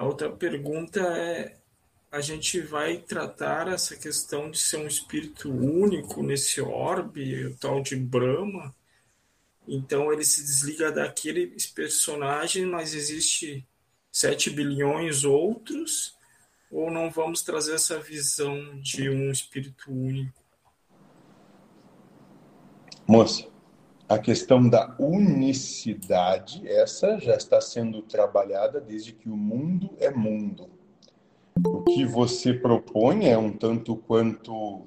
A outra pergunta é: a gente vai tratar essa questão de ser um espírito único nesse orbe, o tal de Brahma? Então ele se desliga daquele personagem, mas existe 7 bilhões outros? Ou não vamos trazer essa visão de um espírito único? Moça, a questão da unicidade, essa já está sendo trabalhada desde que o mundo é mundo. O que você propõe é um tanto quanto,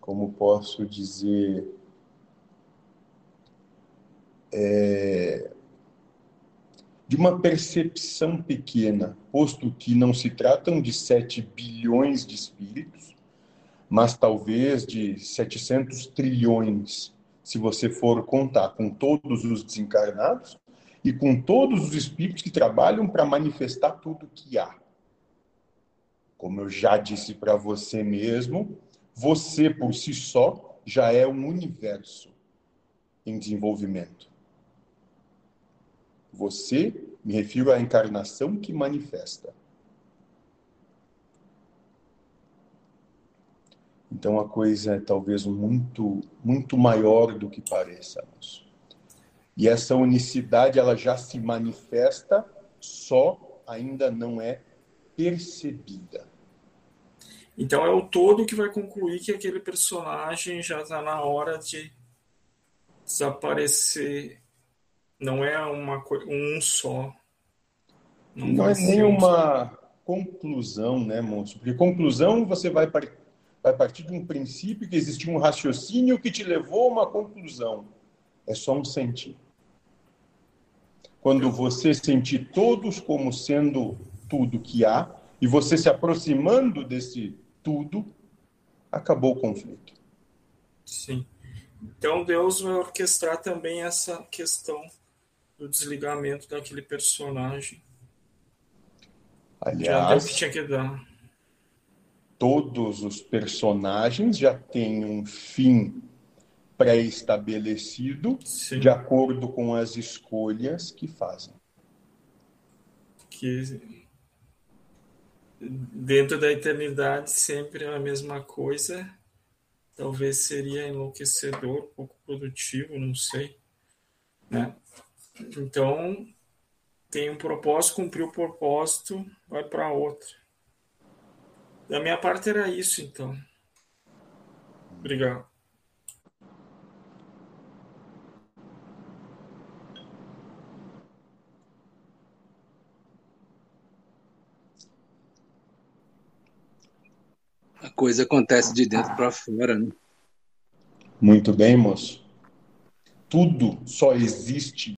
como posso dizer, é, de uma percepção pequena, posto que não se tratam de 7 bilhões de espíritos, mas talvez de 700 trilhões, se você for contar com todos os desencarnados e com todos os espíritos que trabalham para manifestar tudo que há. Como eu já disse para você mesmo, você por si só já é um universo em desenvolvimento. Você, me refiro à encarnação que manifesta. Então a coisa é talvez muito, muito maior do que pareçamos. E essa unicidade ela já se manifesta, só ainda não é percebida. Então é o todo que vai concluir que aquele personagem já está na hora de desaparecer não é uma um só. Não, não é nem uma conclusão, né, moço? Porque conclusão você vai, vai partir de um princípio que existe um raciocínio que te levou a uma conclusão. É só um sentir. Quando você sentir todos como sendo tudo que há, e você se aproximando desse tudo, acabou o conflito. Sim. Então Deus vai orquestrar também essa questão do desligamento daquele personagem. Aliás, já que tinha que dar. Todos os personagens já têm um fim pré-estabelecido de acordo com as escolhas que fazem. Que dentro da eternidade sempre é a mesma coisa. Talvez seria enlouquecedor, pouco produtivo, não sei. Né? Então, tem um propósito, cumpriu o propósito, vai para outra. Da minha parte era isso, então. Obrigado. A coisa acontece de dentro para fora, né? Muito bem, moço. Tudo só existe